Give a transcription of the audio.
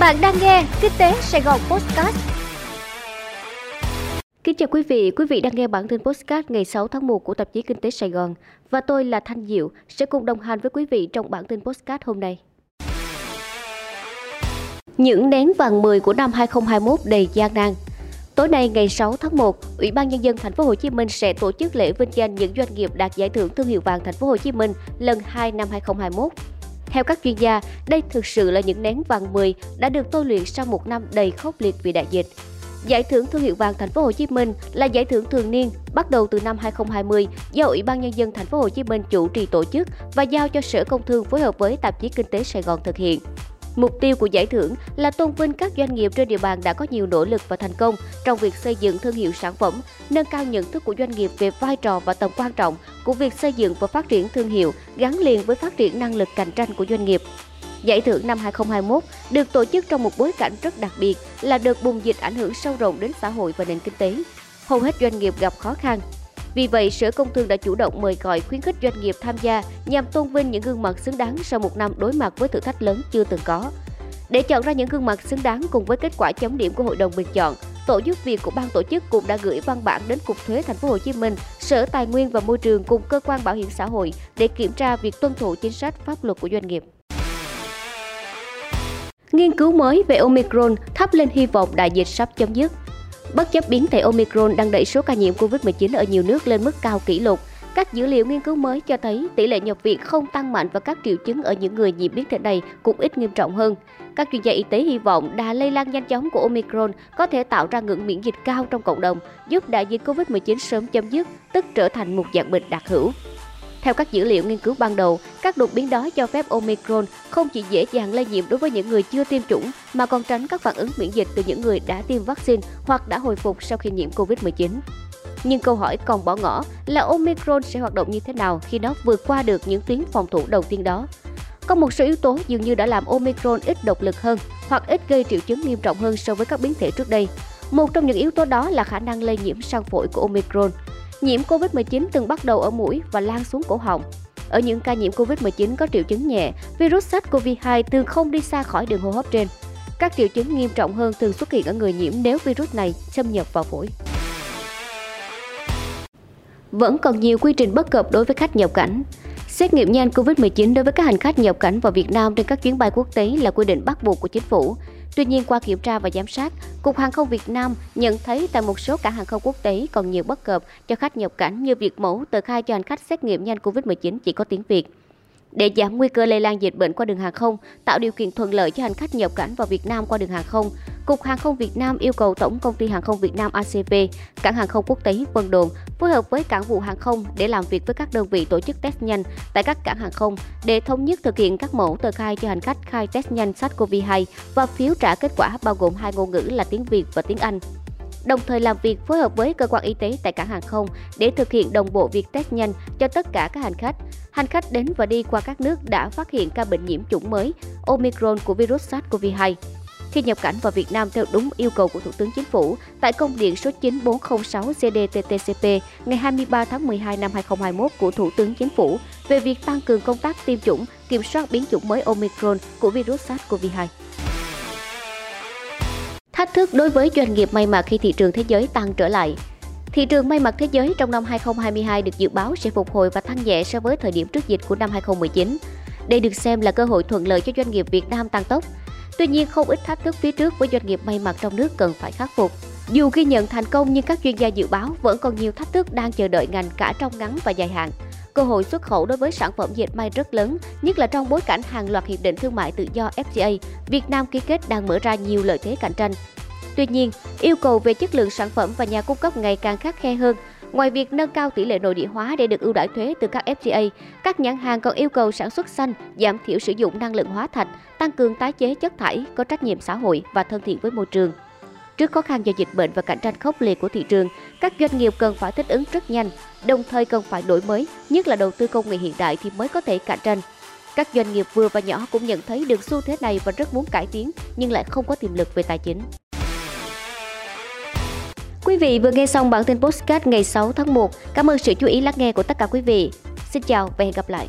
Bạn đang nghe Kinh tế Sài Gòn Podcast. Kính chào quý vị, quý vị đang nghe bản tin podcast ngày 6 tháng 1 của tạp chí Kinh tế Sài Gòn và tôi là Thanh Diệu sẽ cùng đồng hành với quý vị trong bản tin podcast hôm nay. Những nén vàng 10 của năm 2021 đầy gian nan. Tối nay ngày 6 tháng 1, Ủy ban nhân dân thành phố Hồ Chí Minh sẽ tổ chức lễ vinh danh những doanh nghiệp đạt giải thưởng thương hiệu vàng thành phố Hồ Chí Minh lần 2 năm 2021. Theo các chuyên gia, đây thực sự là những nén vàng 10 đã được tôi luyện sau một năm đầy khốc liệt vì đại dịch. Giải thưởng thương hiệu vàng thành phố Hồ Chí Minh là giải thưởng thường niên bắt đầu từ năm 2020 do Ủy ban nhân dân thành phố Hồ Chí Minh chủ trì tổ chức và giao cho Sở Công Thương phối hợp với tạp chí Kinh tế Sài Gòn thực hiện. Mục tiêu của giải thưởng là tôn vinh các doanh nghiệp trên địa bàn đã có nhiều nỗ lực và thành công trong việc xây dựng thương hiệu sản phẩm, nâng cao nhận thức của doanh nghiệp về vai trò và tầm quan trọng của việc xây dựng và phát triển thương hiệu gắn liền với phát triển năng lực cạnh tranh của doanh nghiệp. Giải thưởng năm 2021 được tổ chức trong một bối cảnh rất đặc biệt là đợt bùng dịch ảnh hưởng sâu rộng đến xã hội và nền kinh tế. Hầu hết doanh nghiệp gặp khó khăn, vì vậy, Sở Công Thương đã chủ động mời gọi khuyến khích doanh nghiệp tham gia nhằm tôn vinh những gương mặt xứng đáng sau một năm đối mặt với thử thách lớn chưa từng có. Để chọn ra những gương mặt xứng đáng cùng với kết quả chấm điểm của Hội đồng bình chọn, tổ giúp việc của ban tổ chức cũng đã gửi văn bản đến Cục Thuế Thành phố Hồ Chí Minh, Sở Tài nguyên và Môi trường cùng cơ quan bảo hiểm xã hội để kiểm tra việc tuân thủ chính sách pháp luật của doanh nghiệp. Nghiên cứu mới về Omicron thắp lên hy vọng đại dịch sắp chấm dứt. Bất chấp biến thể Omicron đang đẩy số ca nhiễm COVID-19 ở nhiều nước lên mức cao kỷ lục, các dữ liệu nghiên cứu mới cho thấy tỷ lệ nhập viện không tăng mạnh và các triệu chứng ở những người nhiễm biến thể này cũng ít nghiêm trọng hơn. Các chuyên gia y tế hy vọng đà lây lan nhanh chóng của Omicron có thể tạo ra ngưỡng miễn dịch cao trong cộng đồng, giúp đại dịch COVID-19 sớm chấm dứt, tức trở thành một dạng bệnh đặc hữu. Theo các dữ liệu nghiên cứu ban đầu, các đột biến đó cho phép Omicron không chỉ dễ dàng lây nhiễm đối với những người chưa tiêm chủng mà còn tránh các phản ứng miễn dịch từ những người đã tiêm vaccine hoặc đã hồi phục sau khi nhiễm COVID-19. Nhưng câu hỏi còn bỏ ngỏ là Omicron sẽ hoạt động như thế nào khi nó vượt qua được những tuyến phòng thủ đầu tiên đó. Có một số yếu tố dường như đã làm Omicron ít độc lực hơn hoặc ít gây triệu chứng nghiêm trọng hơn so với các biến thể trước đây. Một trong những yếu tố đó là khả năng lây nhiễm sang phổi của Omicron. Nhiễm COVID-19 từng bắt đầu ở mũi và lan xuống cổ họng. Ở những ca nhiễm COVID-19 có triệu chứng nhẹ, virus SARS-CoV-2 thường không đi xa khỏi đường hô hấp trên. Các triệu chứng nghiêm trọng hơn thường xuất hiện ở người nhiễm nếu virus này xâm nhập vào phổi. Vẫn còn nhiều quy trình bất cập đối với khách nhập cảnh. Xét nghiệm nhanh COVID-19 đối với các hành khách nhập cảnh vào Việt Nam trên các chuyến bay quốc tế là quy định bắt buộc của chính phủ. Tuy nhiên, qua kiểm tra và giám sát, Cục Hàng không Việt Nam nhận thấy tại một số cảng hàng không quốc tế còn nhiều bất cập cho khách nhập cảnh như việc mẫu tờ khai cho hành khách xét nghiệm nhanh COVID-19 chỉ có tiếng Việt. Để giảm nguy cơ lây lan dịch bệnh qua đường hàng không, tạo điều kiện thuận lợi cho hành khách nhập cảnh vào Việt Nam qua đường hàng không, Cục Hàng không Việt Nam yêu cầu Tổng công ty Hàng không Việt Nam ACV, Cảng hàng không quốc tế Vân Đồn phối hợp với Cảng vụ Hàng không để làm việc với các đơn vị tổ chức test nhanh tại các cảng hàng không để thống nhất thực hiện các mẫu tờ khai cho hành khách khai test nhanh SARS-CoV-2 và phiếu trả kết quả bao gồm hai ngôn ngữ là tiếng Việt và tiếng Anh đồng thời làm việc phối hợp với cơ quan y tế tại cảng hàng không để thực hiện đồng bộ việc test nhanh cho tất cả các hành khách. Hành khách đến và đi qua các nước đã phát hiện ca bệnh nhiễm chủng mới Omicron của virus SARS-CoV-2 khi nhập cảnh vào Việt Nam theo đúng yêu cầu của Thủ tướng Chính phủ tại công điện số 9406 CDTTCP ngày 23 tháng 12 năm 2021 của Thủ tướng Chính phủ về việc tăng cường công tác tiêm chủng, kiểm soát biến chủng mới Omicron của virus SARS-CoV-2. Thách thức đối với doanh nghiệp may mặc khi thị trường thế giới tăng trở lại. Thị trường may mặc thế giới trong năm 2022 được dự báo sẽ phục hồi và tăng nhẹ so với thời điểm trước dịch của năm 2019. Đây được xem là cơ hội thuận lợi cho doanh nghiệp Việt Nam tăng tốc. Tuy nhiên, không ít thách thức phía trước với doanh nghiệp may mặc trong nước cần phải khắc phục. Dù ghi nhận thành công nhưng các chuyên gia dự báo vẫn còn nhiều thách thức đang chờ đợi ngành cả trong ngắn và dài hạn. Cơ hội xuất khẩu đối với sản phẩm dệt may rất lớn, nhất là trong bối cảnh hàng loạt hiệp định thương mại tự do FTA, Việt Nam ký kết đang mở ra nhiều lợi thế cạnh tranh. Tuy nhiên, yêu cầu về chất lượng sản phẩm và nhà cung cấp ngày càng khắc khe hơn. Ngoài việc nâng cao tỷ lệ nội địa hóa để được ưu đãi thuế từ các FTA, các nhãn hàng còn yêu cầu sản xuất xanh, giảm thiểu sử dụng năng lượng hóa thạch, tăng cường tái chế chất thải, có trách nhiệm xã hội và thân thiện với môi trường. Trước khó khăn do dịch bệnh và cạnh tranh khốc liệt của thị trường, các doanh nghiệp cần phải thích ứng rất nhanh, đồng thời cần phải đổi mới, nhất là đầu tư công nghệ hiện đại thì mới có thể cạnh tranh. Các doanh nghiệp vừa và nhỏ cũng nhận thấy được xu thế này và rất muốn cải tiến nhưng lại không có tiềm lực về tài chính. Quý vị vừa nghe xong bản tin podcast ngày 6 tháng 1. Cảm ơn sự chú ý lắng nghe của tất cả quý vị. Xin chào và hẹn gặp lại.